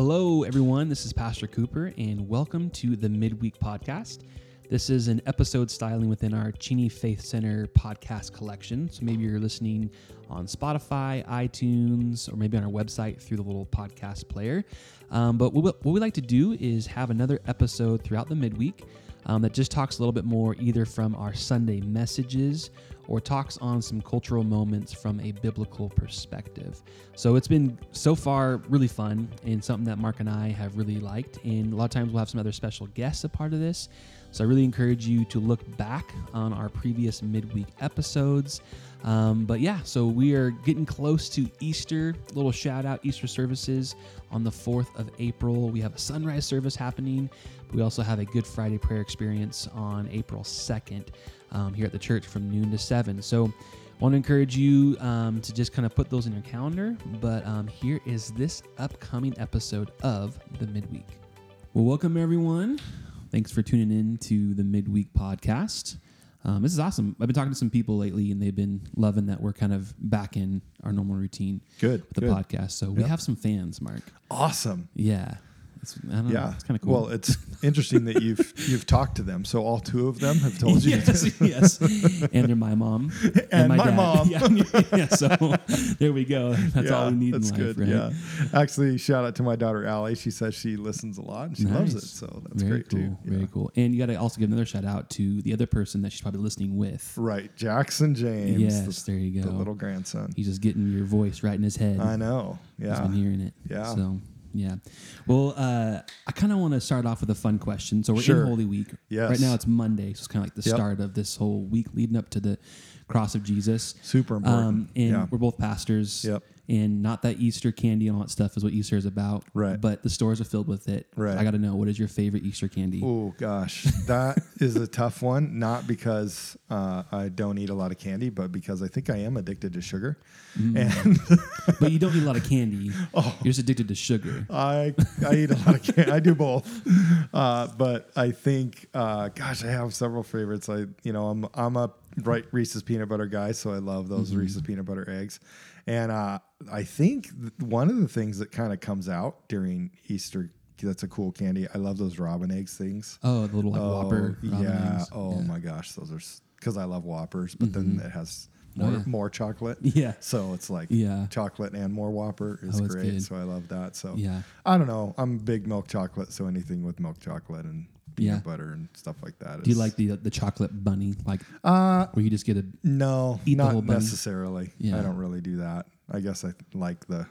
Hello, everyone. This is Pastor Cooper, and welcome to the Midweek Podcast. This is an episode styling within our Cheney Faith Center podcast collection. So maybe you're listening on Spotify, iTunes, or maybe on our website through the little podcast player. Um, but what we like to do is have another episode throughout the midweek um, that just talks a little bit more either from our Sunday messages or talks on some cultural moments from a biblical perspective. So it's been so far really fun and something that Mark and I have really liked. And a lot of times we'll have some other special guests a part of this. So I really encourage you to look back on our previous midweek episodes. Um, but yeah, so we are getting close to Easter. Little shout out Easter services on the 4th of April. We have a sunrise service happening. We also have a Good Friday prayer experience on April 2nd um, here at the church from noon to 7. So I want to encourage you um, to just kind of put those in your calendar. But um, here is this upcoming episode of the Midweek. Well, welcome everyone. Thanks for tuning in to the Midweek Podcast. Um, this is awesome. I've been talking to some people lately, and they've been loving that we're kind of back in our normal routine. Good. With the good. podcast. So we have some fans, Mark. Awesome. Yeah. It's, I don't know. Yeah, It's kind of cool. Well, it's interesting that you've you've talked to them. So all two of them have told you. yes, yes. And they're my mom. And my dad. mom. Yeah, yeah, so there we go. That's yeah, all we need that's in life, good. right? Yeah. Actually, shout out to my daughter Allie. She says she listens a lot and she loves it. So that's Very great cool. too. Very Yeah. cool. And you got to also give another shout out to the other person that she's probably listening with. Right, Jackson James. yes, the, there you go. the little grandson. He's just getting your voice right in his head. I know. He's Yeah. been hearing it. Yeah. So yeah. Well, uh, I kind of want to start off with a fun question. So we're Sure. in Holy Week. Yes. Right now it's Monday, so it's kind of like the Yep. start of this whole week leading up to the cross of Jesus. Super important. Um, and yeah. we're both pastors. Yep. And not that Easter candy and all that stuff is what Easter is about. Right. But the stores are filled with it. Right. I got to know what is your favorite Easter candy? Oh gosh, that is a tough one. Not because uh, I don't eat a lot of candy, but because I think I am addicted to sugar, Mm. and but you don't eat a lot of candy. Oh. You're just addicted to sugar. I I eat a lot of candy. I do both, uh, but I think, uh, gosh, I have several favorites. I you know I'm I'm a right Reese's peanut butter guy, so I love those Mm-hmm. Reese's peanut butter eggs, and uh, I think one of the things that kind of comes out during Easter. That's a cool candy. I love those robin eggs things. Oh, the little like Whopper. ramen yeah. eggs. Oh Yeah. my gosh, those are because I love Whoppers, but then it has Oh, more, yeah. more chocolate. Yeah. So it's like Yeah. chocolate and more Whopper is Oh, great. good. So I love that. So Yeah. I don't know. I'm a big milk chocolate, so anything with milk chocolate and peanut Yeah. butter and stuff like that. Do you like the the chocolate bunny, like Uh, where you just get a? no, Eat the not whole bunny? necessarily. Yeah. I don't really do that. I guess I like the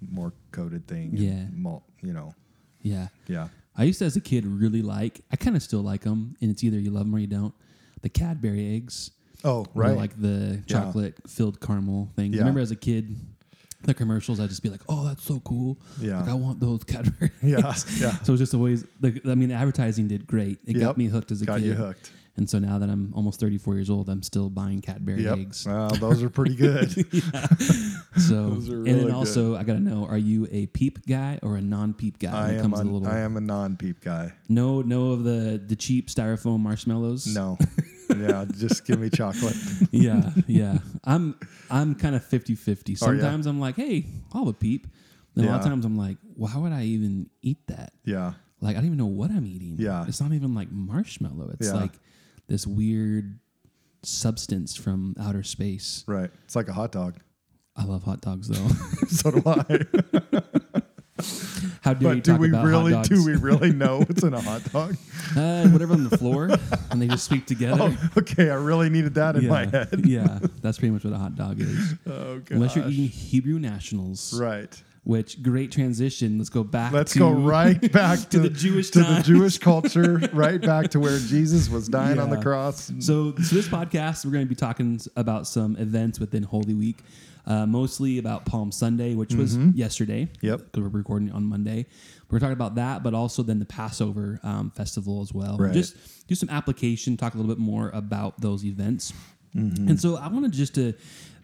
more coated thing. and Yeah. Malt, you know. Yeah, Yeah. I used to as a kid really like. I kind of still like them, and it's either you love them or you don't. The Cadbury eggs, Oh, or right. Like the chocolate filled caramel thing. Yeah. Remember as a kid, the commercials, I'd just be like, "Oh, that's so cool! Yeah. like I want those Cadbury." Yeah, eggs." yeah. So it was just always. Like, I mean, the advertising did great. It got me hooked as a Got kid. you hooked. And so now that I'm almost 34 years old, I'm still buying Cadbury Yep. eggs. Well, those are pretty good. So, Those are and really then good. also, I gotta know: Are you a peep guy or a non-peep guy? I when it am comes a, to the little, I am a non-peep guy. no, no of the the cheap styrofoam marshmallows. No. Yeah, just give me chocolate. yeah, yeah. I'm I'm kind of 50-50. Are ya? Sometimes I'm like, hey, I'll have a peep. Then a lot of Yeah. times I'm like, well, how would I even eat that? Yeah. Like, I don't even know what I'm eating. Yeah. it's not even like marshmallow. It's Yeah. like this weird substance from outer space. Right. It's like a hot dog. I love hot dogs though. so do I. how you but do talk we really do we really know what's in a hot dog? uh, whatever on the floor, and they just sweep together. Oh, okay, I really needed that in yeah, my head. yeah, that's pretty much what a hot dog is. Oh gosh. Unless you're eating Hebrew nationals, Right. which great transition. Let's go back. Let's to, go right back to, to the Jewish to the. Jewish culture, right back to where Jesus was dying on the cross. So, so this podcast, we're going to be talking about some events within Holy Week, uh, mostly about Palm Sunday, which was yesterday. Mm-hmm. Yep. because we're recording on Monday. We're talking about that, but also then the Passover um, festival as well. Right. Just do some application, talk a little bit more about those events. Mm-hmm. And so I wanted just to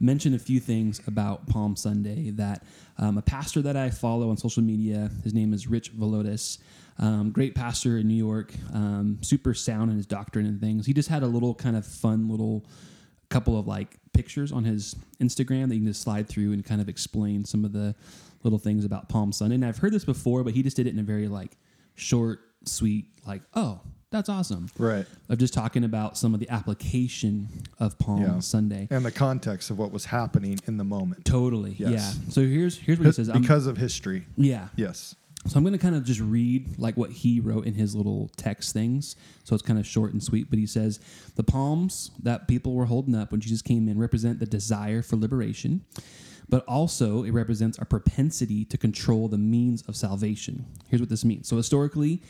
mention a few things about Palm Sunday that um, a pastor that I follow on social media, his name is Rich Villodas, um, great pastor in New York, um, super sound in his doctrine and things. He just had a little kind of fun little couple of like pictures on his Instagram that you can just slide through and kind of explain some of the little things about Palm Sunday. And I've heard this before, but he just did it in a very like short, sweet, like, oh, that's awesome. Right. Of just talking about some of the application of Palm Yeah. Sunday. And the context of what was happening in the moment. Totally. Yes. Yeah. So here's here's what he says. I'm- because of history. yeah. Yes. So I'm going to kind of just read like what he wrote in his little text things. So it's kind of short and sweet, but he says the palms that people were holding up when Jesus came in represent the desire for liberation, but also it represents our propensity to control the means of salvation. Here's what this means. So historically,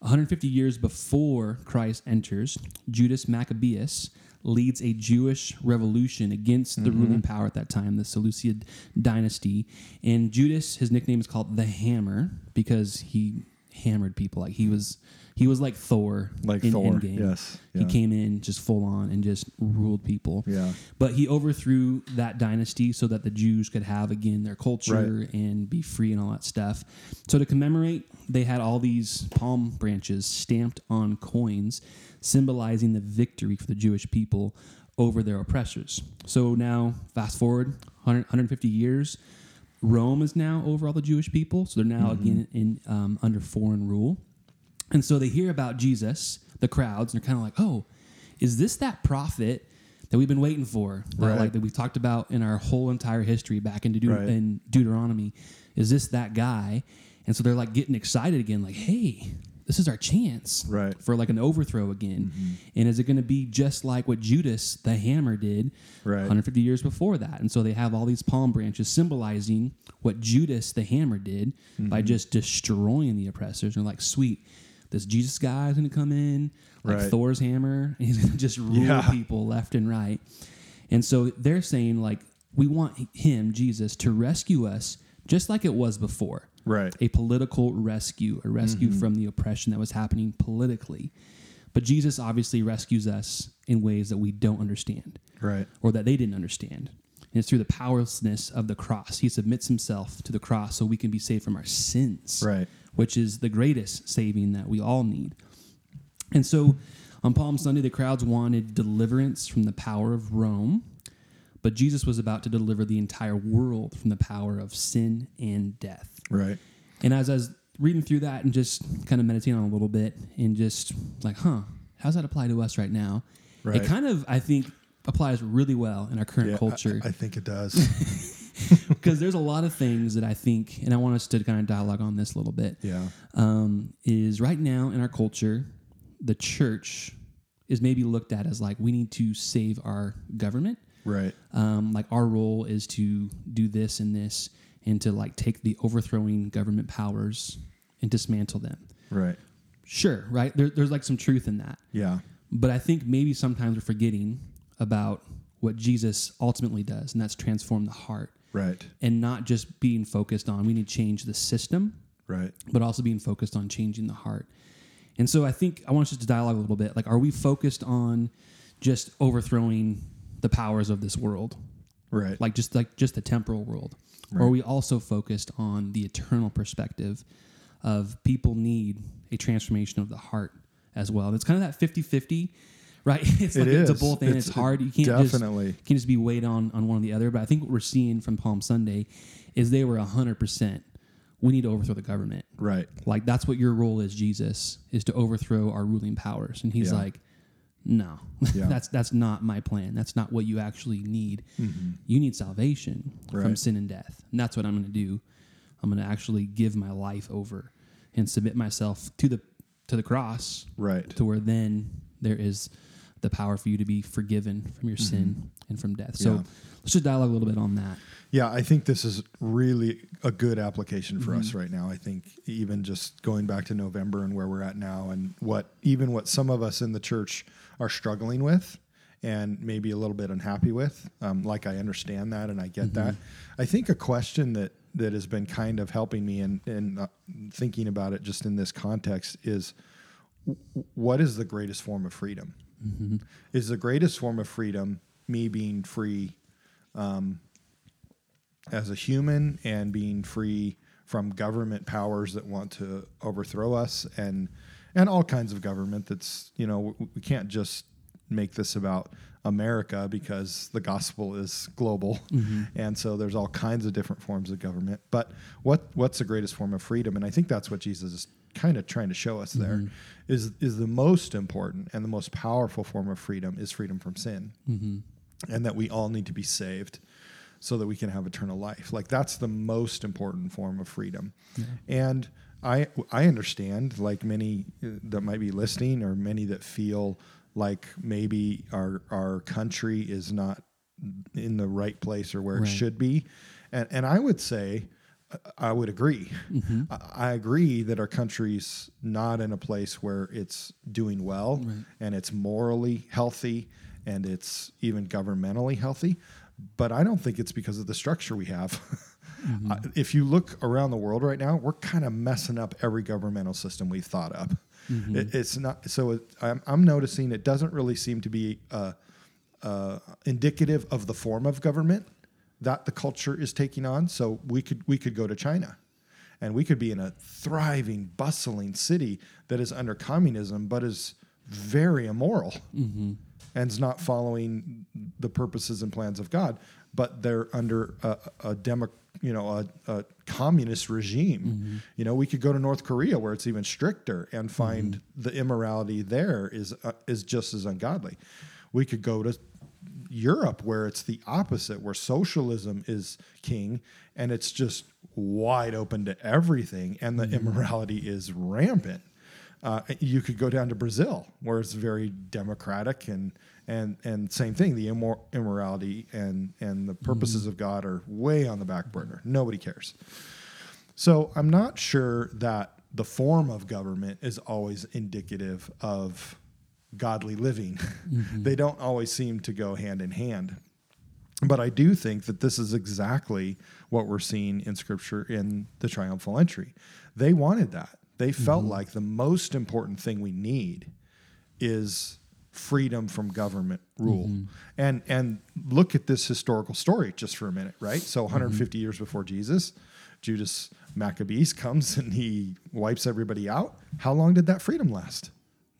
150 years before Christ enters, Judas Maccabeus leads a Jewish revolution against the mm-hmm. ruling power at that time, the Seleucid dynasty. And Judas, his nickname is called the Hammer because he hammered people. Like he was, he was like Thor, Like in Thor, Endgame. yes, he came in just full on and just ruled people. Yeah. But he overthrew that dynasty so that the Jews could have again their culture Right. and be free and all that stuff. So to commemorate, they had all these palm branches stamped on coins, symbolizing the victory for the Jewish people over their oppressors. So now, fast forward 100, 150 years, Rome is now over all the Jewish people. So they're now again in um, under foreign rule. And so they hear about Jesus, the crowds, and they're kind of like, oh, is this that prophet that we've been waiting for? That, Right. Like that we've talked about in our whole entire history back into Deut- Right. in Deuteronomy. Is this that guy? And so they're like getting excited again, like, hey, this is our chance Right. Mm-hmm. for like an overthrow again. And is it going to be just like what Judas the hammer did Right. 150 years before that? And so they have all these palm branches symbolizing what Judas the hammer did by Mm-hmm. just destroying the oppressors. And they're like, sweet, this Jesus guy is going to come in like Right. Thor's hammer, and he's going to just rule Yeah. people left and right. And so they're saying, like, we want him, Jesus, to rescue us just like it was before Right. a political rescue, a rescue Mm-hmm. from the oppression that was happening politically. But Jesus obviously rescues us in ways that we don't understand Right. or that they didn't understand. And it's through the powerlessness of the cross. He submits himself to the cross so we can be saved from our sins, Right. Which is the greatest saving that we all need. And so on Palm Sunday, the crowds wanted deliverance from the power of Rome, but Jesus was about to deliver the entire world from the power of sin and death. Right. And as I was reading through that and just kind of meditating on a little bit and just like, huh, how's that apply to us right now? Right. It kind of, I think, applies really well in our current Yeah, I- culture I, think it does. because there's a lot of things that I think, and I want us to kind of dialogue on this a little bit. yeah. Um, is right now in our culture, the church is maybe looked at as like we need to save our government. Right. Um, like our role is to do this and this and to like take the overthrowing government powers and dismantle them. Right. Sure, right? There, there's like some truth in that. Yeah. But I think maybe sometimes we're forgetting about what Jesus ultimately does, and that's transform the heart Right. and not just being focused on we need to change the system, Right. but also being focused on changing the heart. And so I think I want us to dialogue a little bit. Like, are we focused on just overthrowing the powers of this world? Right. like just like just the temporal world or are we also focused on the eternal perspective of people need a transformation of the heart as well and it's kind of that 50-50 right it's like It it's a is. both and it's, It's- hard you can't definitely. just can't just be weighed on on one or the other but i think what we're seeing from palm sunday is they were 100% we need to overthrow the government right. like that's what your role is jesus is to overthrow our ruling powers and he's Yeah. like no Yeah. that's that's not my plan that's not what you actually need you need salvation from Mm-hmm. Sin and death and that's what i'm going to do i'm going to actually give my life over and submit myself to the to the cross Right. to where then there is the power for you to be forgiven from your sin and from death so Mm-hmm. Yeah. let's just dialogue a little bit on that Yeah, I think this is really a good application for Mm-hmm. us right now. I think even just going back to November and where we're at now, and what even what some of us in the church are struggling with, and maybe a little bit unhappy with. Um, like I understand that, and I get Mm-hmm. that. I think a question that that has been kind of helping me in in uh, thinking about it just in this context is, w- what is the greatest form of freedom? Mm-hmm. Is the greatest form of freedom me being free? as a human and being free from government powers that want to overthrow us and and all kinds of government that's you know we, we can't just make this about America because the gospel is global, and so there's all kinds of different forms of government. But what what's the greatest form of freedom? And I think that's what Jesus is kind of trying to show us there is is the most important and the most powerful form of freedom is freedom from sin, and that we all need to be saved so that we can have eternal life. Like that's the most important form of freedom. And I I understand like many uh, that might be listening or many that feel like maybe our our country is not in the right place or where Right. it should be. And and I would say I would agree. I, I agree that our country's not in a place where it's doing well and it's morally healthy and it's even governmentally healthy. But I don't think it's because of the structure we have. Uh, if you look around the world right now, we're kind of messing up every governmental system we've thought up. It, it's not so. It, I'm, I'm noticing it doesn't really seem to be uh, uh, indicative of the form of government that the culture is taking on. So we could we could go to China, and we could be in a thriving, bustling city that is under communism, but is very immoral mm-hmm. and is not following the purposes and plans of God. But they're under a, a demo, you know, a, a communist regime. Mm-hmm. You know, we could go to North Korea where it's even stricter and find mm-hmm. the immorality there is uh, is just as ungodly. We could go to Europe, where it's the opposite, where socialism is king and it's just wide open to everything, and the immorality is rampant. Uh, you could go down to Brazil, where it's very democratic and and and same thing. The immor- immorality and and the purposes of God are way on the back burner. Nobody cares. So I'm not sure that the form of government is always indicative of godly living. Mm-hmm. they don't always seem to go hand in hand. But I do think that this is exactly what we're seeing in scripture in the triumphal entry. They wanted that. They felt mm-hmm. like the most important thing we need is freedom from government rule. Mm-hmm. And and look at this historical story just for a minute, right? So 150 years before Jesus, Judas Maccabees comes and he wipes everybody out. How long did that freedom last?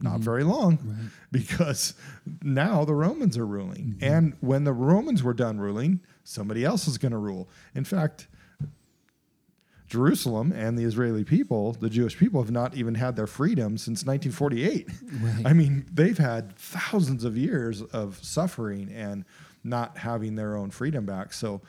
Not mm-hmm. very long because now the Romans are ruling. Mm-hmm. And when the Romans were done ruling, somebody else is going to rule. In fact, Jerusalem and the Israeli people, the Jewish people, have not even had their freedom since 1948. Right. I mean, they've had thousands of years of suffering and not having their own freedom back. So,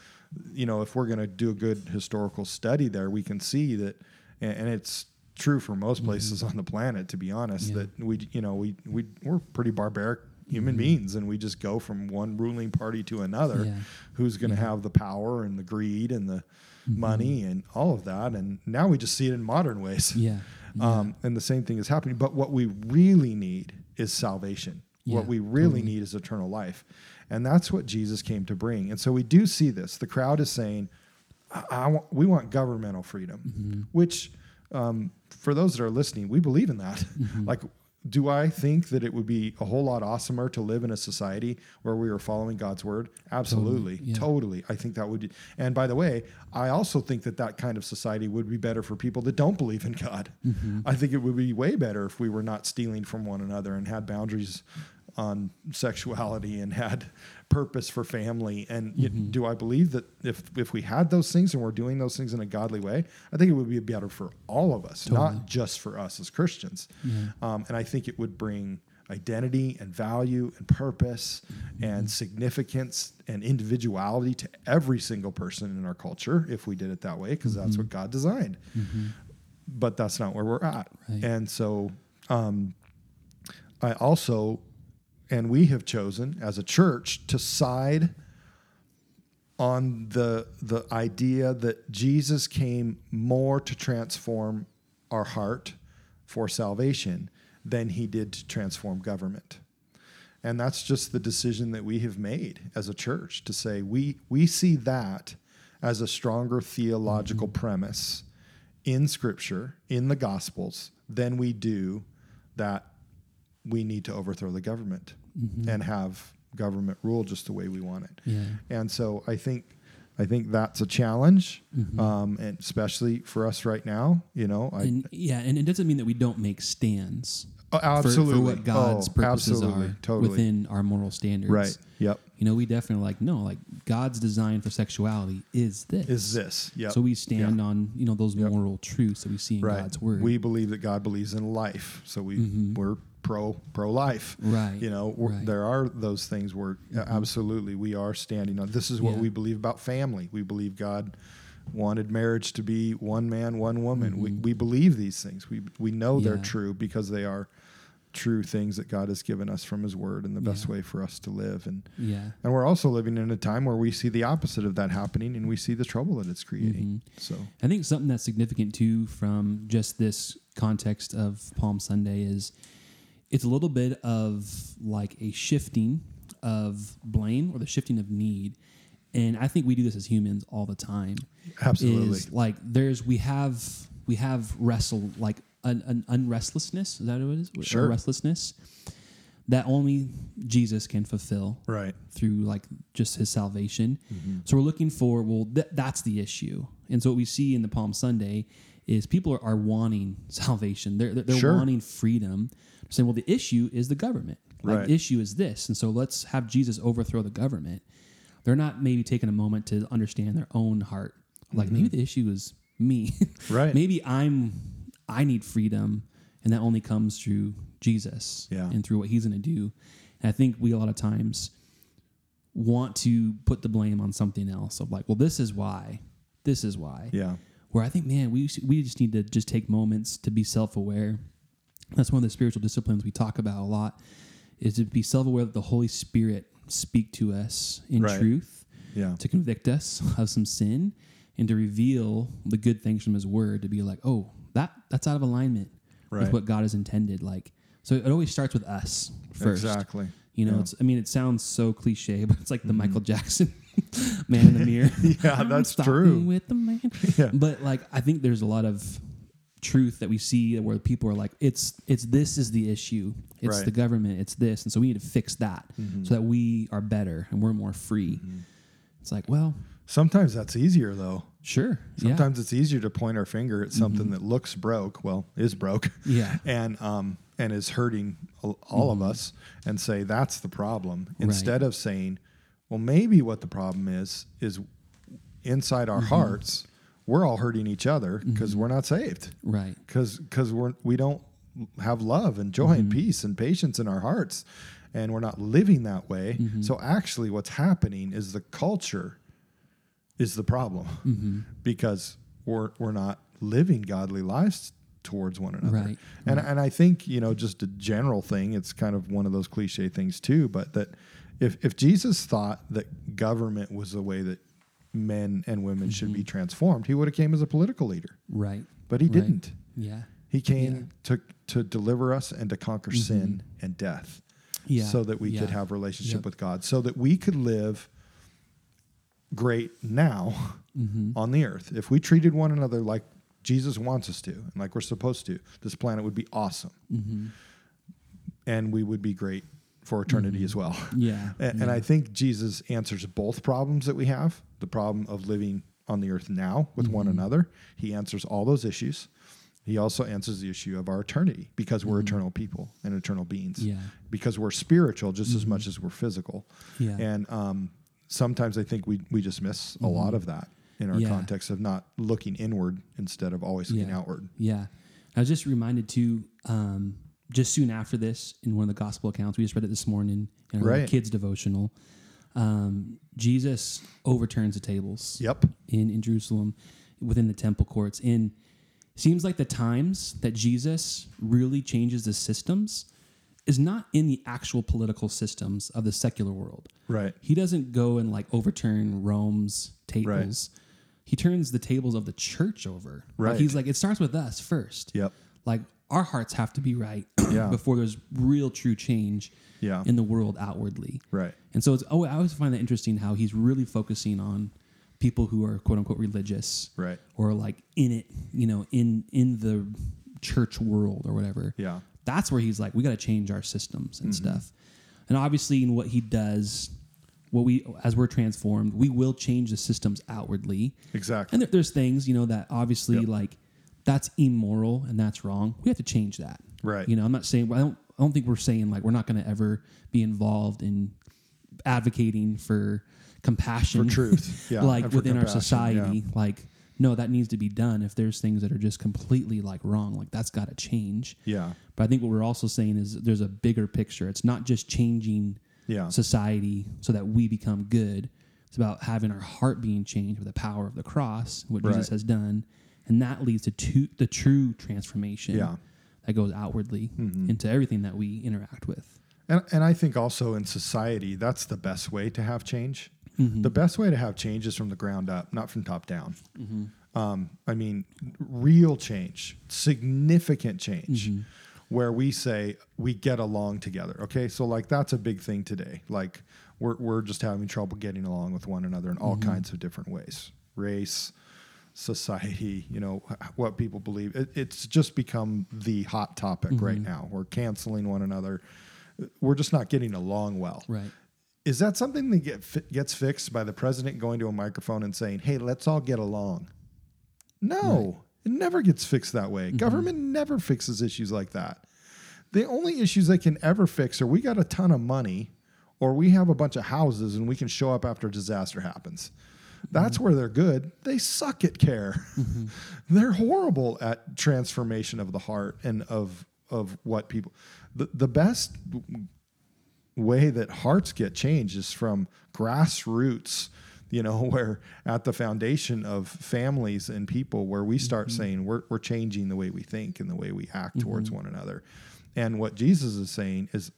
you know, if we're going to do a good historical study there, we can see that, and it's true for most places on the planet, to be honest, Yeah. that we, you know, we, we, we're pretty barbaric human beings and we just go from one ruling party to another Yeah. who's going to have the power and the greed and the money and all of that. And now we just see it in modern ways. Yeah. Um, and the same thing is happening. But what we really need is salvation. Yeah, what we really need is eternal life. And that's what Jesus came to bring. And so we do see this. The crowd is saying, I, I want, we want governmental freedom, Mm-hmm. which um, for those that are listening, we believe in that. Mm-hmm. Like, do I think that it would be a whole lot awesomer to live in a society where we are following God's word? Absolutely, yeah. totally. I think that would. And by the way, I also think that that kind of society would be better for people that don't believe in God. Mm-hmm. I think it would be way better if we were not stealing from one another and had boundaries on sexuality and had purpose for family. And Mm-hmm. do I believe that if if we had those things and we're doing those things in a godly way, I think it would be better for all of us, not just for us as Christians. Um, and I think it would bring identity and value and purpose and significance and individuality to every single person in our culture if we did it that way because that's what God designed. But that's not where we're at. Right. And so um, I also, and we have chosen as a church to side on the the idea that Jesus came more to transform our heart for salvation than he did to transform government. And that's just the decision that we have made as a church to say we we see that as a stronger theological mm-hmm. premise in scripture, in the gospels, than we do that we need to overthrow the government mm-hmm. and have government rule just the way we want it. Yeah. And so I think I think that's a challenge, mm-hmm. um, and especially for us right now. You know, I, And yeah, and it doesn't mean that we don't make stands. Oh, for, absolutely. for what God's Oh, purposes absolutely. are Totally. within our moral standards. Right. Yep. You know, we definitely like no, like God's design for sexuality is this. Is this? Yep. So we stand on you know those Yep. moral truths that we see in right. God's word. We believe that God believes in life, so we mm-hmm. we're pro pro life. Right. You know, Right. Mm-hmm. there are those things where uh, absolutely we are standing on. This is what Yeah. we believe about family. We believe God wanted marriage to be one man, one woman. We we believe these things. We we know they're Mm-hmm. True because they are true things that God has given us from His Word and the best Yeah. way for us to live. And yeah. and we're also living in a time where we see the opposite of that happening, and we see the trouble that it's creating. Mm-hmm. So I think something that's significant too from just this context of Palm Sunday is it's a little bit of like a shifting of blame or the shifting of need. And I think we do this as humans all the time. absolutely, Is like there's we have we have wrestle like an, an unrestlessness. Is that what it is? Sure. Restlessness that only Jesus can fulfill right. through like just his salvation. Mm-hmm. So we're looking for well, th- that's the issue. And so what we see in the Palm Sunday is people are, are wanting salvation. They're they're, they're Sure. wanting freedom. Saying, well, the issue is the government. Like Right. the issue is this, and so let's have Jesus overthrow the government. They're not maybe taking a moment to understand their own heart. Like maybe the issue is me. Mm-hmm. Right. maybe I'm I need freedom, and that only comes through Jesus Yeah. and through what He's going to do. And I think we a lot of times want to put the blame on something else of like, well, this is why, this is why. Yeah. Where I think, man, we we just need to just take moments to be self aware. That's one of the spiritual disciplines we talk about a lot. Is to be self aware that the Holy Spirit speak to us in Right. truth Yeah. to convict us of some sin and to reveal the good things from his word to be like oh that that's out of alignment Right. with what god has intended like so it always starts with us first Exactly. you know Yeah. it's i mean it sounds so cliche but it's like the mm-hmm. michael jackson man in the mirror Yeah, that's true. with the man Yeah. but like i think there's a lot of truth that we see where people are like it's it's this is the issue it's Right. Mm-hmm. the government it's this and so we need to fix that so that we are better and we're more free it's like well Sometimes that's easier though. sure yeah. Sometimes it's easier to point our finger at something that looks broke, well, is broke, Yeah. and um and is hurting all all of us, and say that's the problem instead of saying, well, maybe what the problem is is inside our hearts we're all hurting each other because mm-hmm. we're not saved. right. Because because we're we don't have love and joy and mm-hmm. peace and patience in our hearts and we're not living that way. Mm-hmm. So actually what's happening is the culture is the problem because we're we're not living godly lives towards one another. Right, and and I think you know just a general thing it's kind of one of those cliche things too but that if if Jesus thought that government was the way that men and women should be transformed he would have came as a political leader right but he Right. didn't yeah he came to to deliver us and to conquer sin and death, Mm-hmm. yeah so that we yeah. could have relationship Yep. with God, so that we could live great now Mm-hmm. on the earth. If we treated one another like Jesus wants us to, and like we're supposed to, this planet would be awesome, Mm-hmm. and we would be great for eternity as well. yeah And, and I think Jesus answers both problems that we have the problem of living on the earth now with one Mm-hmm. another. He answers all those issues. He also answers the issue of our eternity because we're eternal people and eternal beings. Mm-hmm. Yeah. Mm-hmm. Because we're spiritual just as much as we're physical. Yeah. And um, sometimes I think we, we just miss a lot of that in our Mm-hmm. Yeah. context of not looking inward instead of always looking Yeah. outward. Yeah. I was just reminded too, um, just soon after this, in one of the gospel accounts, we just read it this morning in our Right. kids' devotional. Um, Jesus overturns the tables Yep. in, in Jerusalem within the temple courts. In seems like the times that Jesus really changes the systems is not in the actual political systems of the secular world. Right. He doesn't go and like overturn Rome's tables. He turns the tables of the church over. Like, Right. he's like, it starts with us first. Yep. Like our hearts have to be right Yeah. before there's real true change Yeah. in the world outwardly. Right. And so it's oh, I always find that interesting how he's really focusing on people who are quote unquote religious, Right. Or like in it, you know, in in the church world or whatever. Yeah. That's where he's like, we got to change our systems and Mm-hmm. stuff. And obviously, in what he does, what we as we're transformed, we will change the systems outwardly. Exactly. And there, there's things, you know, that obviously Yep. like that's immoral and that's wrong. We have to change that. Right. You know, I'm not saying I don't I don't think we're saying like we're not going to ever be involved in advocating for compassion For truth. Yeah. like within our society. yeah. Like no, that needs to be done if there's things that are just completely like wrong. Like that's got to change. Yeah. But I think what we're also saying is there's a bigger picture. It's not just changing Yeah. society so that we become good. It's about having our heart being changed with the power of the cross, what Jesus has done, and that leads to tu- the true transformation Yeah. that goes outwardly Mhm. into everything that we interact with. And, and I think also in society, that's the best way to have change. Mm-hmm. The best way to have change is from the ground up, not from top down. Mm-hmm. Um, I mean, real change, significant change, Mm-hmm. where we say we get along together. Okay, so like that's a big thing today. Like we're we're just having trouble getting along with one another in Mm-hmm. all kinds of different ways, race, society. You know what people believe. It, it's just become the hot topic right Mm-hmm. now. We're canceling one another. We're just not getting along well. Right. Is that something that get gets fixed by the president going to a microphone and saying, "Hey, let's all get along"? No, it never gets fixed that way. Government never fixes issues like that. The only issues they can ever fix are we got a ton of money, or we have a bunch of houses and we can show up after a disaster happens. That's where they're good. They suck at care. Mm-hmm. they're horrible at transformation of the heart and of of what people. The the best way that hearts get changed is from grassroots you know where at the foundation of families and people where we start mm-hmm. saying we're, we're changing the way we think and the way we act towards mm-hmm. one another and what jesus is saying is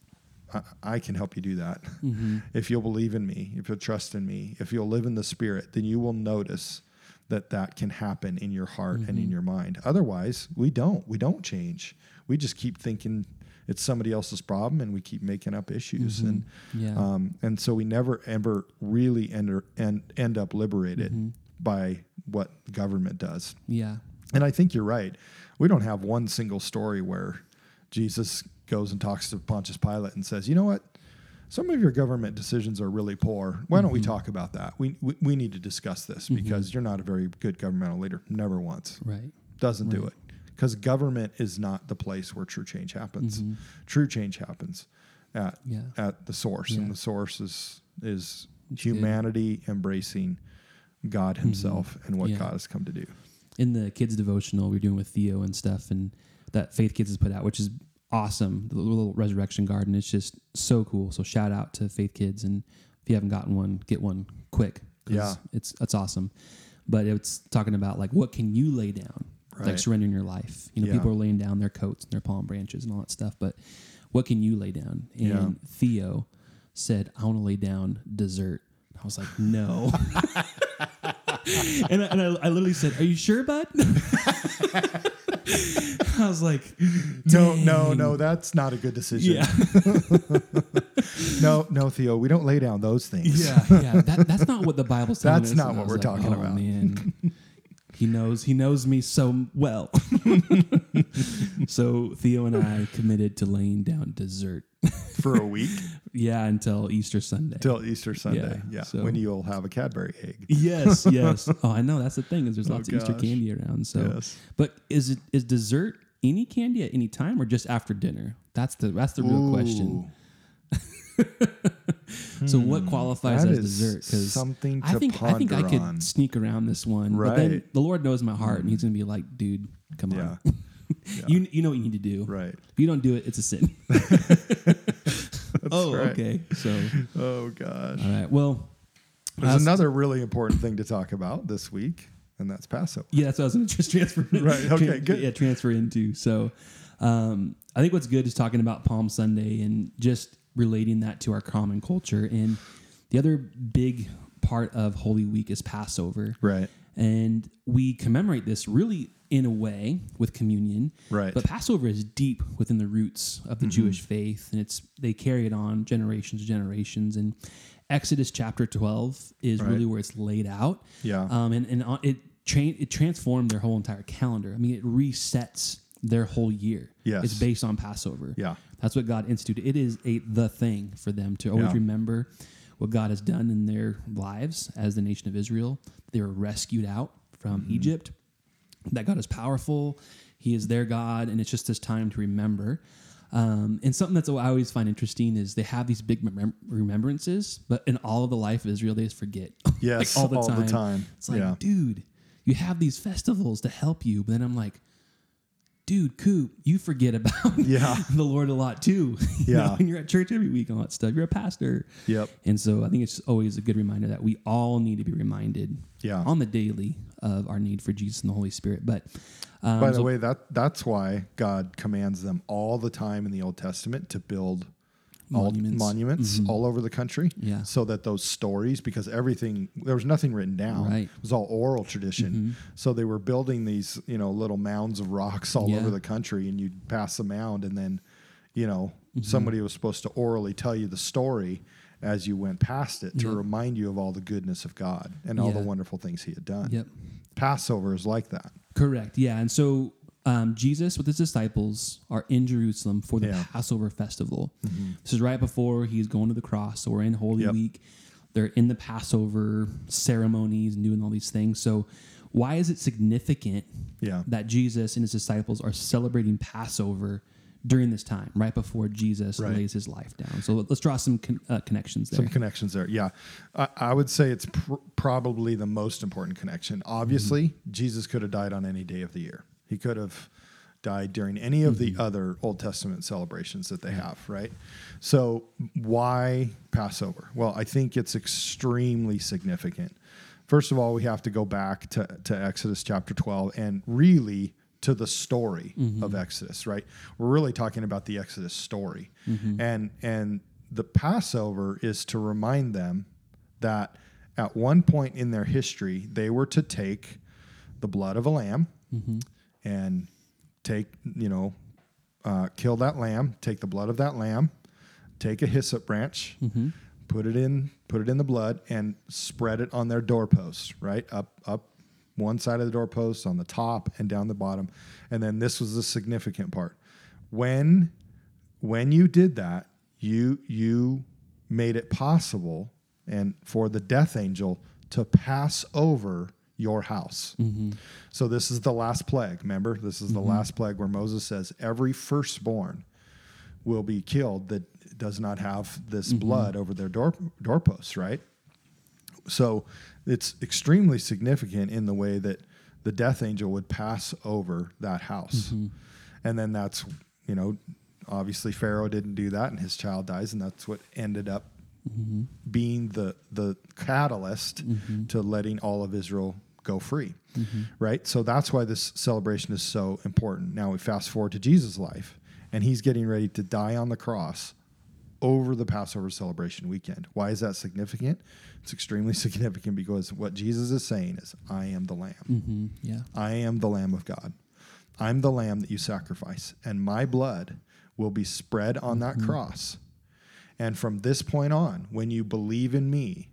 I, I can help you do that. Mm-hmm. If you'll believe in me if you'll trust in me if you'll live in the spirit then you will notice that that can happen in your heart and in mm-hmm. your mind. Otherwise we don't. We don't change. We just keep thinking it's somebody else's problem and we keep making up issues mm-hmm. and Yeah. um, and so we never ever really end, end, end up liberated by what government does. Yeah. and i think you're right. We don't have one single story where jesus goes and talks to pontius pilate and says you know what some of your government decisions are really poor why don't we mm-hmm. talk about that we, we, we need to discuss this mm-hmm. because you're not a very good governmental leader never once Right. doesn't do it because government is not the place where true change happens. Mm-hmm. True change happens at Yeah. at the source, Yeah. and the source is is humanity embracing God Himself and what. God has come to do. in the kids devotional we're doing with Theo and stuff, and that Faith Kids has put out, which is awesome. The little resurrection garden. It's just so cool. So shout out to Faith Kids, and if you haven't gotten one, get one quick. Yeah. it's it's awesome. But it's talking about like what can you lay down, It's like Right. surrendering your life. You know, Yeah. people are laying down their coats and their palm branches and all that stuff, but what can you lay down? And Yeah. Theo said, "I want to lay down dessert." I was like, "No." and I, and I, I literally said, "Are you sure, bud?" I was like, No, no, no, that's not a good decision. Yeah, no, no, Theo, we don't lay down those things. yeah, yeah. That, that's not what the Bible's telling That's us. not what we're like, talking "Oh, about." Man, he knows. He knows me so well. so Theo and I committed to laying down dessert. For a week Yeah, until Easter Sunday. till Easter Sunday. Yeah, Yeah, so- when you'll have a Cadbury egg. Yes, yes. Oh, I know. That's the thing is there's Oh, lots of Easter candy around. So, Yes. but is it is dessert any candy at any time or just after dinner? That's the that's the real question. So, what qualifies Hmm. That as is dessert? Because something I to think I think I ponder could on. sneak around this one. But then Right. the Lord knows my heart, and He's gonna be like, "Dude, come Yeah. on." You you know what you need to do. Right. If you don't do it, it's a sin. oh, right. okay. So, Oh gosh. all right. Well, There's another really important thing to talk about this week, and that's Passover. Yeah, that's what I was going to just transfer. Right, okay, tran- good. Yeah, transfer into. So, um, I think what's good is talking about Palm Sunday and just relating that to our common culture. And the other big part of Holy Week is Passover, Right. and we commemorate this really in a way with communion. Right. But Passover is deep within the roots of the Jewish faith, and it's they carry it on generations to generations. And Exodus chapter twelve is Right. really where it's laid out. Yeah. Um, and and it train it transformed their whole entire calendar. I mean, it resets their whole year. Yes. It's based on Passover. Yeah. That's what God instituted. It is a the thing for them to always Yeah. remember what God has done in their lives as the nation of Israel. They were rescued out from Mm-hmm. Egypt. That God is powerful. He is their God, and it's just this time to remember. Um, and something that's I always find interesting is they have these big remem- remembrances, but in all of the life of Israel, they just forget. Yes, like all the all time. the time. It's like, Yeah. dude, you have these festivals to help you, but then I'm like, dude, Coop, you forget about Yeah. the Lord a lot too. You Yeah. know, and you're at church every week and all that stuff. You're a pastor. Yep. And so I think it's always a good reminder that we all need to be reminded Yeah. on the daily of our need for Jesus and the Holy Spirit. But um, By the so- way, that that's why God commands them all the time in the Old Testament to build all- Monuments. monuments all over the country. Yeah. So that those stories, because everything there was nothing written down. Right. Mm-hmm. It was all oral tradition. So they were building these, you know, little mounds of rocks all Yeah. over the country, and you'd pass the mound, and then, you know, Mm-hmm. somebody was supposed to orally tell you the story as you went past it to Yep. remind you of all the goodness of God and all the wonderful things He had done. Yep. Passover is like that. Correct. Yeah. And so um, Jesus with his disciples are in Jerusalem for the Yeah. Mm-hmm. Passover festival. This is right before he's going to the cross. So we're in Holy Yep. Week. They're in the Passover ceremonies and doing all these things. So why is it significant Yeah. that Jesus and his disciples are celebrating Passover during this time, right before Jesus Right. lays his life down? So let's draw some con- uh, connections there. Some connections there. Yeah. I, I would say it's pr- probably the most important connection. Obviously, Jesus could have died on any day of the year. He could have died during any of the mm-hmm. other Old Testament celebrations that they have, right? So, why Passover? Well, I think it's extremely significant. First of all, we have to go back to, to Exodus chapter 12 and really to the story mm-hmm. of Exodus, right? We're really talking about the Exodus story. Mm-hmm. And and the Passover is to remind them that at one point in their history, they were to take the blood of a lamb and take, you know, uh, kill that lamb, take the blood of that lamb, take a hyssop branch, put it in, put it in the blood, and spread it on their doorposts, right? Up, up one side of the doorpost, on the top, and down the bottom. And then this was the significant part: when, when you did that, you you made it possible, and for the death angel to pass over your house. Mm-hmm. So this is the last plague. Remember, this is the mm-hmm. last plague where Moses says every firstborn will be killed that does not have this mm-hmm. blood over their door doorposts, right? So it's extremely significant in the way that the death angel would pass over that house. And then that's, you know, obviously Pharaoh didn't do that and his child dies and that's what ended up being the the catalyst to letting all of Israel go free. Mm-hmm. Right? So that's why this celebration is so important. Now we fast forward to Jesus' life and he's getting ready to die on the cross over the Passover celebration weekend. Why is that significant? It's extremely significant because what Jesus is saying is, I am the Lamb. hmm Yeah. I am the Lamb of God. I'm the Lamb that you sacrifice, and my blood will be spread on that mm-hmm. cross. And from this point on, when you believe in me,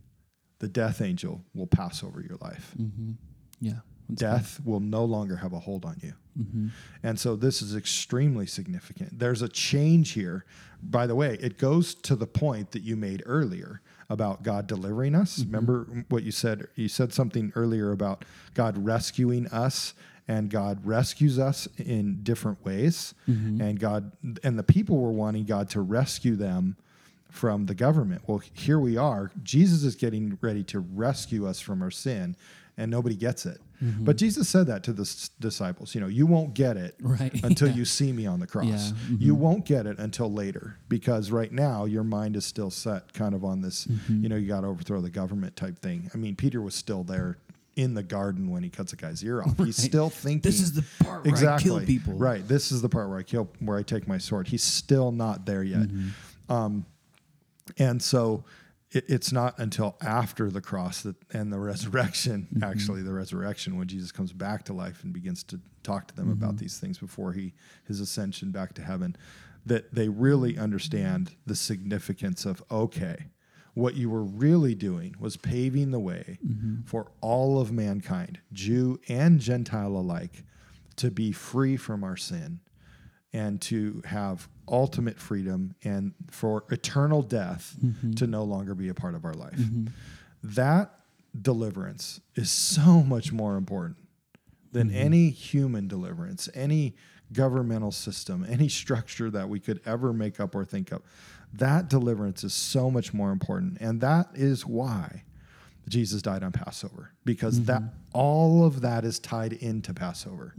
the death angel will pass over your life. Mm-hmm. Yeah. Death will no longer have a hold on you. Mm-hmm. And so this is extremely significant. There's a change here. By the way, it goes to the point that you made earlier about God delivering us. Mm-hmm. Remember what you said? You said something earlier about God rescuing us and God rescues us in different ways. Mm-hmm. And God and the people were wanting God to rescue them from the government. Well, here we are. Jesus is getting ready to rescue us from our sin, and nobody gets it. But Jesus said that to the s- disciples. You know, you won't get it Right, until yeah. you see me on the cross. Yeah, mm-hmm. You won't get it until later because right now your mind is still set kind of on this. Mm-hmm. You know, you got to overthrow the government type thing. I mean, Peter was still there in the garden when he cuts a guy's ear off. He's still thinking. This is the part where I exactly kill people. Right. This is the part where I kill, where I take my sword. He's still not there yet. Mm-hmm. Um, and so it, it's not until after the cross that and the resurrection, Mm-hmm. actually the resurrection, when Jesus comes back to life and begins to talk to them Mm-hmm. about these things before he his ascension back to heaven, that they really understand the significance of okay, what you were really doing was paving the way Mm-hmm. for all of mankind, Jew and Gentile alike, to be free from our sin and to have ultimate freedom and for eternal death mm-hmm. to no longer be a part of our life. Mm-hmm. That deliverance is so much more important than mm-hmm. any human deliverance, any governmental system, any structure that we could ever make up or think of. That deliverance is so much more important. And that is why Jesus died on Passover because that all of that is tied into Passover.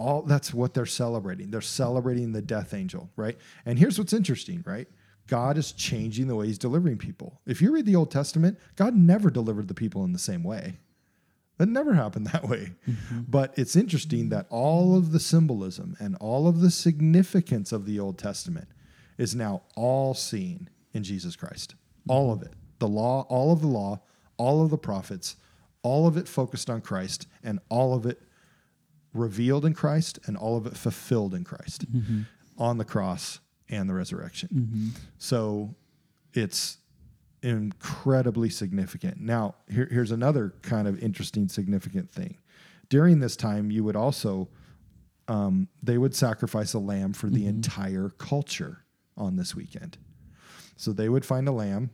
All that's what they're celebrating. They're celebrating the death angel, right? And here's what's interesting, right? God is changing the way he's delivering people. If you read the Old Testament, God never delivered the people in the same way. That never happened that way. Mm-hmm. But it's interesting that all of the symbolism and all of the significance of the Old Testament is now all seen in Jesus Christ. All of it. The law, all of the law, all of the prophets, all of it focused on Christ, and all of it revealed in Christ, and all of it fulfilled in Christ mm-hmm. on the cross and the resurrection. Mm-hmm. So it's incredibly significant. Now, here, here's another kind of interesting, significant thing. During this time, you would also um, they would sacrifice a lamb for the mm-hmm. entire culture on this weekend. So they would find a lamb,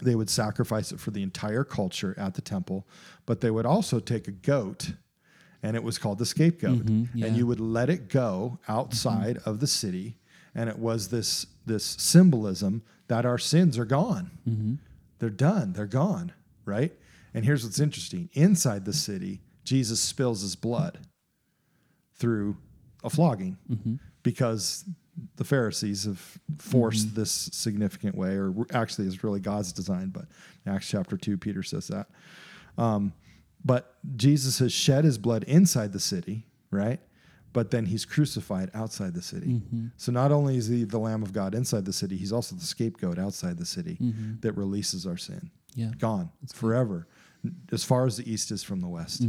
they would sacrifice it for the entire culture at the temple, but they would also take a goat, and it was called the scapegoat, mm-hmm. yeah. and you would let it go outside mm-hmm. of the city, and it was this this symbolism that our sins are gone, mm-hmm. they're done, they're gone, right? And here's what's interesting: inside the city, Jesus spills his blood through a flogging because the Pharisees have forced this significant way, or actually, it's really God's design. But Acts chapter two, Peter says that. Um, but Jesus has shed his blood inside the city, right? But then he's crucified outside the city. So not only is he the Lamb of God inside the city, he's also the scapegoat outside the city that releases our sin. Yeah. Gone forever, as far as the east is from the west.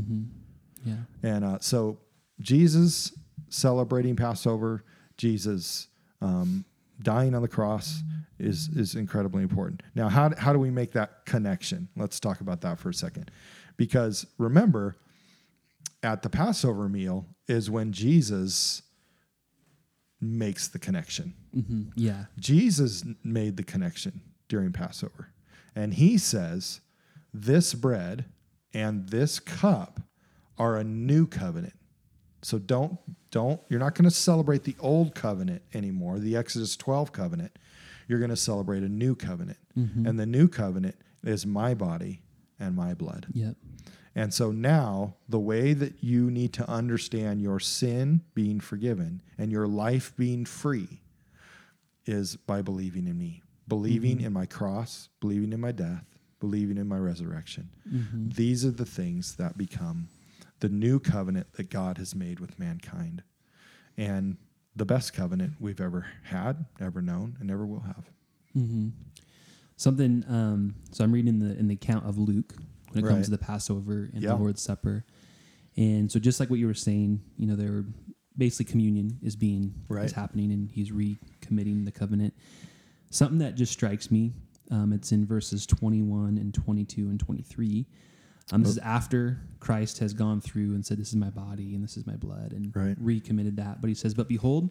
Yeah. And uh, so Jesus celebrating Passover, Jesus um, dying on the cross is is incredibly important. Now, how how do we make that connection? Let's talk about that for a second, because remember, at the Passover meal is when Jesus makes the connection. hmm Yeah. Jesus made the connection during Passover. And he says, This bread and this cup are a new covenant. So don't, don't, you're not going to celebrate the old covenant anymore, the Exodus 12 covenant. You're going to celebrate a new covenant. And the new covenant is my body and my blood. Yep. And so now, the way that you need to understand your sin being forgiven and your life being free is by believing in me, believing in my cross, believing in my death, believing in my resurrection. These are the things that become the new covenant that God has made with mankind and the best covenant we've ever had, ever known, and ever will have. hmm Something. Um, so I'm reading the in the account of Luke when it Right. comes to the Passover and Yeah. the Lord's Supper, and so just like what you were saying, you know, there basically communion is being Right. is happening, and He's recommitting the covenant. Something that just strikes me. Um, it's in verses 21 and 22 and 23. Um, this is after Christ has gone through and said, "This is my body and this is my blood," and Right. recommitted that. But he says, "But behold,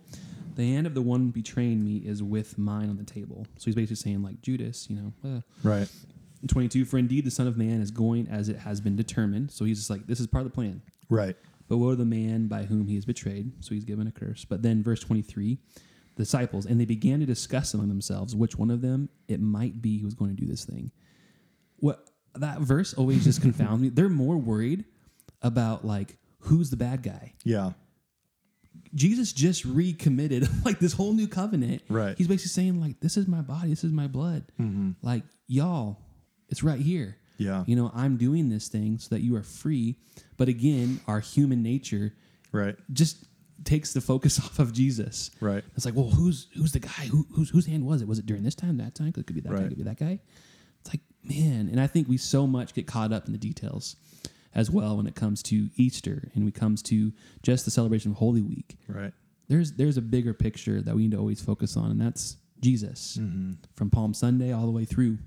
the hand of the one betraying me is with mine on the table." So he's basically saying, like Judas, you know, uh, Right. 22. For indeed, the Son of Man is going as it has been determined. So he's just like, this is part of the plan. Right. But woe to the man by whom he is betrayed. So he's given a curse. But then, verse 23, disciples, and they began to discuss among themselves which one of them it might be who was going to do this thing. What that verse always just confounds me. They're more worried about like who's the bad guy. Yeah. Jesus just recommitted like this whole new covenant. Right. He's basically saying like, this is my body, this is my blood. Mm-hmm. Like y'all, it's right here. Yeah. You know, I'm doing this thing so that you are free. But again, our human nature Right. just takes the focus off of Jesus. Right. It's like, well, who's who's the guy? Who, whose whose hand was it? Was it during this time, that time? It could be that guy. It could be that guy. It's like, man, and I think we so much get caught up in the details as well when it comes to Easter and when it comes to just the celebration of Holy Week. Right. There's there's a bigger picture that we need to always focus on, and that's Jesus Mm-hmm. from Palm Sunday all the way through.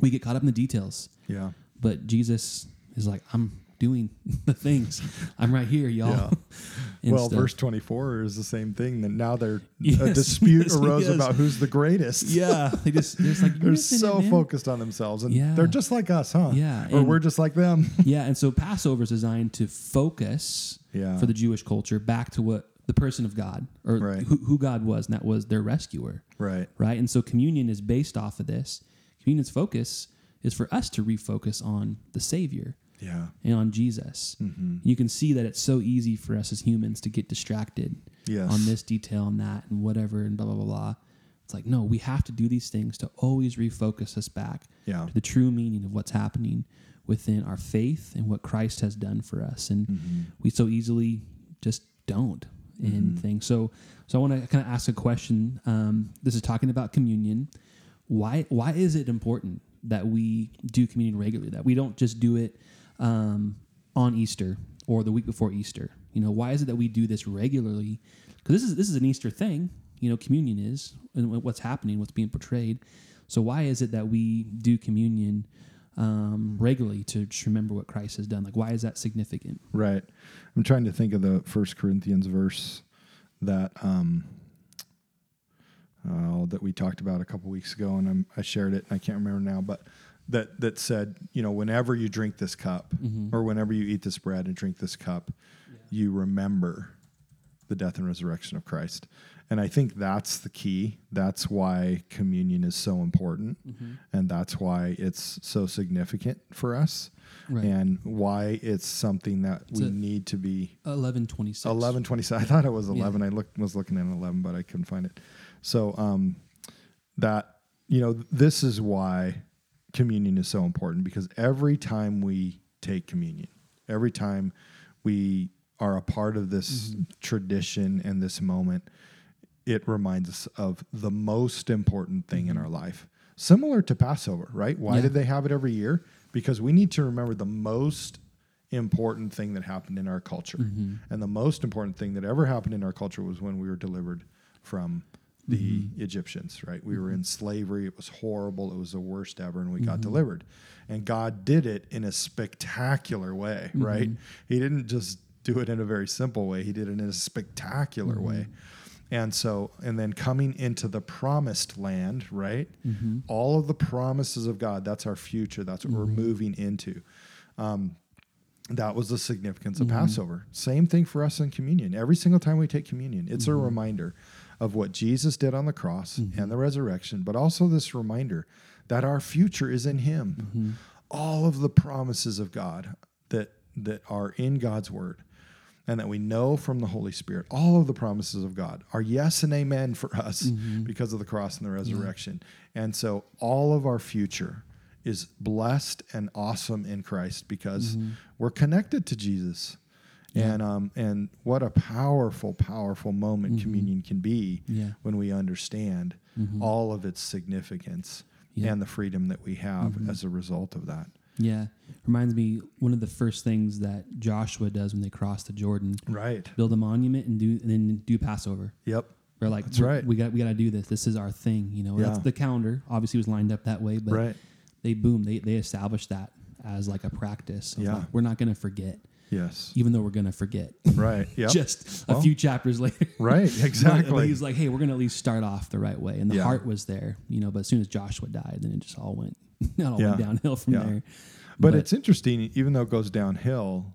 We get caught up in the details, Yeah. but Jesus is like, I'm doing the things. I'm right here, y'all. and well, stuff. verse 24 is the same thing. That now there a dispute yes, arose about who's the greatest. yeah, they just they're just like They're "You're it, so focused on themselves, and Yeah. they're just like us, huh? Yeah, or and- we're just like them. Yeah, and so Passover is designed to focus Yeah. for the Jewish culture back to what the person of God or Right. who, who God was, and that was their rescuer, right. right? And so communion is based off of this. Communion's focus is for us to refocus on the Savior Yeah. and on Jesus. Mm-hmm. You can see that it's so easy for us as humans to get distracted Yes. on this detail and that and whatever and blah blah blah blah. It's like no, we have to do these things to always refocus us back Yeah. to the true meaning of what's happening within our faith and what Christ has done for us. And Mm-hmm. we so easily just don't in things. So so I want to kind of ask a question. Um, this is talking about communion. Why why is it important that we do communion regularly? That we don't just do it um, on Easter or the week before Easter. You know, why is it that we do this regularly? Because this is this is an Easter thing. You know, communion is and what's happening, what's being portrayed. So why is it that we do communion um, regularly to just remember what Christ has done? Like, why is that significant? Right. I'm trying to think of the First Corinthians verse that um, uh, that we talked about a couple weeks ago, and I'm, I shared it, and I can't remember now, but that that said, you know, whenever you drink this cup, or whenever you eat this bread and drink this cup, you remember the death and resurrection of Christ. And I think that's the key. That's why communion is so important, and that's why it's so significant for us, Right. and why it's something that we need to be Eleven twenty six. Eleven twenty seven. I thought it was eleven. I looked was looking at eleven, but I couldn't find it. So um, that you know, this is why communion is so important because every time we take communion, every time we are a part of this mm-hmm. tradition and this moment, it reminds us of the most important thing in mm-hmm. our life. Similar to Passover, right? Why Yeah. did they have it every year? Because we need to remember the most important thing that happened in our culture. Mm-hmm. And the most important thing that ever happened in our culture was when we were delivered from the mm-hmm. Egyptians, right? We were in mm-hmm. slavery. It was horrible. It was the worst ever. And we got mm-hmm. delivered. And God did it in a spectacular way, right? He didn't just do it in a very simple way, He did it in a spectacular way. And so, and then coming into the promised land, right? All of the promises of God, that's our future. That's what we're moving into. Um, that was the significance of Passover. Same thing for us in communion. Every single time we take communion, it's a reminder of what Jesus did on the cross mm-hmm. and the resurrection, but also this reminder that our future is in Him. Mm-hmm. All of the promises of God that that are in God's Word and that we know from the Holy Spirit, all of the promises of God are yes and amen for us mm-hmm. because of the cross and the resurrection. And so all of our future is blessed and awesome in Christ because we're connected to Jesus. And um and what a powerful, powerful moment mm-hmm. communion can be Yeah. when we understand mm-hmm. all of its significance Yeah. and the freedom that we have mm-hmm. as a result of that. Yeah, reminds me one of the first things that Joshua does when they cross the Jordan, Right. build a monument and do and then do Passover. Yep. We're like, That's we- right. We got we got to do this. This is our thing. You know, Yeah. that's the calendar. Obviously, was lined up that way, but Right. they boom they they established that as like a practice. Yeah. like, we're not going to forget, Yes. even though we're going to forget. Right. Yep. Just a few chapters later. right. Exactly. he's like, hey, we're going to at least start off the right way, and the Yeah. heart was there. You know, but as soon as Joshua died, then it just all went, it all Yeah. went downhill from Yeah. there. But, But- it's interesting, even though it goes downhill,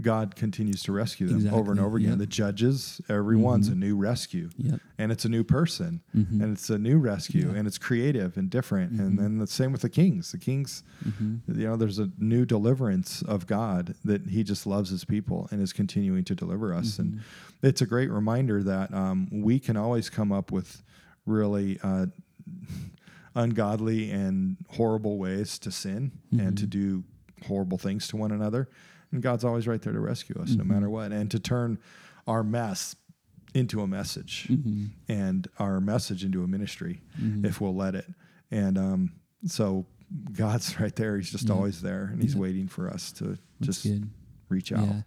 God continues to rescue them over and over again. Yep. The judges, everyone's a new rescue. Yep. And it's a new person. Mm-hmm. And it's a new rescue. And it's creative and different. And then the same with the kings. The kings, Mm-hmm. you know, there's a new deliverance of God that he just loves his people and is continuing to deliver us. And Mm-hmm. it's a great reminder that um, we can always come up with really uh, ungodly and horrible ways to sin and to do horrible things to one another. And God's always right there to rescue us no matter what and to turn our mess into a message and our message into a ministry if we'll let it. And um, so God's right there. He's just always there and he's waiting for us to just good. reach out. Yeah.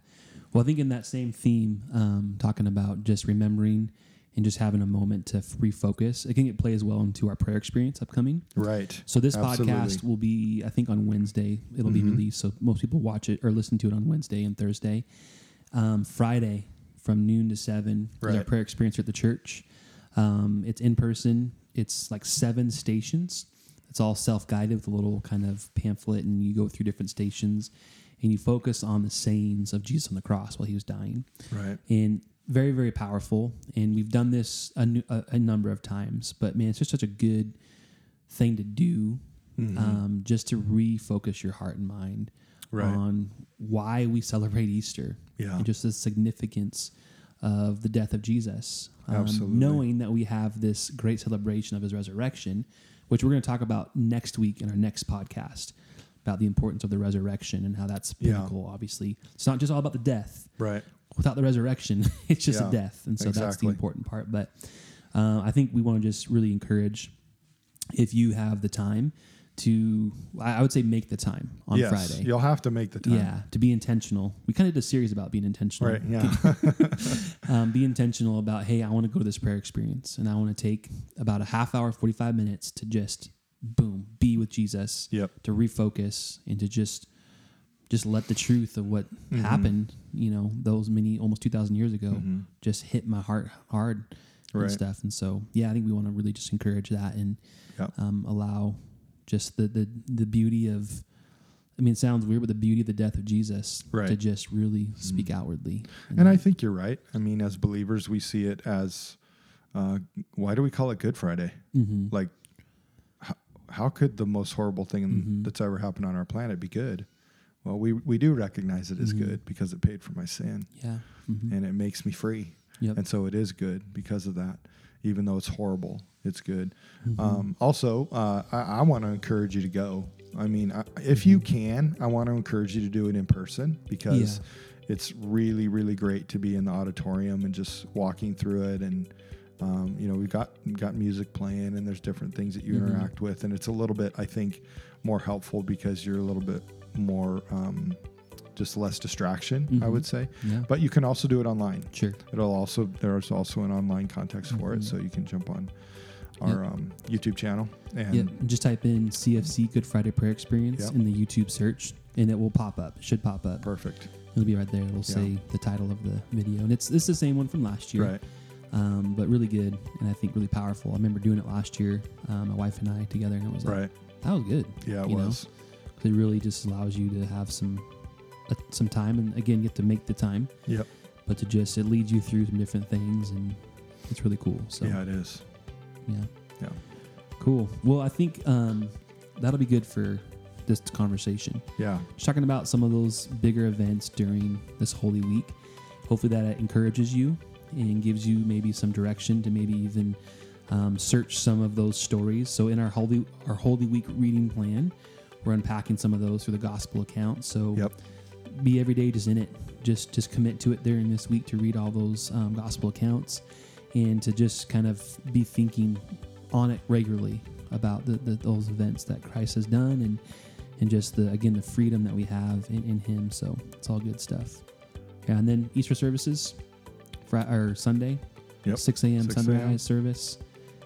Well, I think in that same theme, um, talking about just remembering and just having a moment to refocus, I think it plays well into our prayer experience upcoming. Right. So this Absolutely. Mm-hmm. podcast will be, I think, on Wednesday. It'll be released, so most people watch it or listen to it on Wednesday and Thursday. Um, Friday, from noon to seven. There's our prayer experience at the church. Um, it's in person. It's like seven stations. It's all self guided with a little kind of pamphlet, and you go through different stations, and you focus on the sayings of Jesus on the cross while he was dying Right. and very very powerful and we've done this a, nu- a, a number of times but man it's just such a good thing to do Mm-hmm. um, just to refocus your heart and mind Right. on why we celebrate easter Yeah. and just the significance of the death of jesus Um, Absolutely. knowing that we have this great celebration of his resurrection which we're going to talk about next week in our next podcast about the importance of the resurrection and how that's Yeah. obviously it's not just all about the death Right. without the resurrection, it's just Yeah, a death. And so that's the important part. But uh, I think we want to just really encourage if you have the time to, I would say, make the time on yes. Friday. You'll have to make the time. Yeah, to be intentional. We kind of did a series about being intentional. Right. Yeah. Um, be intentional about, hey, I want to go to this prayer experience and I want to take about a half hour, 45 minutes to just, boom, be with Jesus, yep. to refocus and to just just let the truth of what Mhm. happened, you know, those many almost 2000 years ago Mhm. just hit my heart hard and Right. stuff. And so, yeah, I think we want to really just encourage that and Yep. um, allow just the, the, the beauty of, I mean, it sounds weird, but the beauty of the death of Jesus to just really speak outwardly. And I think you're right. I mean, as believers, we see it as uh, why do we call it Good Friday? hmm Like, how, could the most horrible thing Mhm. that's ever happened on our planet be good? Well, we, we do recognize it as Mhm. good because it paid for my sin yeah. hmm and it makes me free. Yep. And so it is good because of that. Even though it's horrible, it's good. Mhm. Um, also, uh, I, I want to encourage you to go. I mean, I, if you can, I want to encourage you to do it in person because it's really, really great to be in the auditorium and just walking through it. And um, you know, we've got got music playing, and there's different things that you Mhm. interact with, and it's a little bit, I think, more helpful because you're a little bit more um, just less distraction. I Mhm. would say, yeah. but you can also do it online. Sure. It'll also there's also an online context for it, Mhm. so you can jump on our um, YouTube channel and Yep. Just type in CFC Good Friday Prayer Experience Yep. in the YouTube search and it will pop up. It should pop up. perfect. It'll be right there. It'll say the title of the video, and it's it's the same one from last year, Right. Um, but really good and I think really powerful. I remember doing it last year, um, my wife and I together, and it was like Right. that was good. Yeah, it you know? It really just allows you to have some uh, some time, and again, get to make the time, Yep. but to just it leads you through some different things, and it's really cool. So Yeah, it is. yeah, Yeah. cool. Well, I think um, that'll be good for this conversation. Yeah. just talking about some of those bigger events during this Holy Week. Hopefully, that encourages you and gives you maybe some direction to maybe even um, search some of those stories. So, in our Holy our Holy Week reading plan, we're unpacking some of those through the Gospel account. So, Yep. be every day just in it. Just just commit to it during this week to read all those um, Gospel accounts and to just kind of be thinking on it regularly about the, the, those events that Christ has done and and just the again the freedom that we have in, in Him. So it's all good stuff. Yeah, and then Easter services, Fri or Sunday, Yep. six a.m. 6 sunrise service,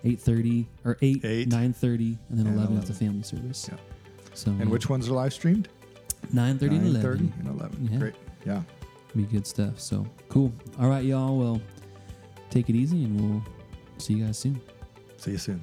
eight thirty or eight, Eight. nine thirty, and then And eleven is the family service. Yeah. So And which ones are live streamed? nine thirty and 9:30 eleven and 11. Yeah. Great. Yeah. be good stuff. So cool. All right, y'all. Well, take it easy, and we'll see you guys soon. See you soon.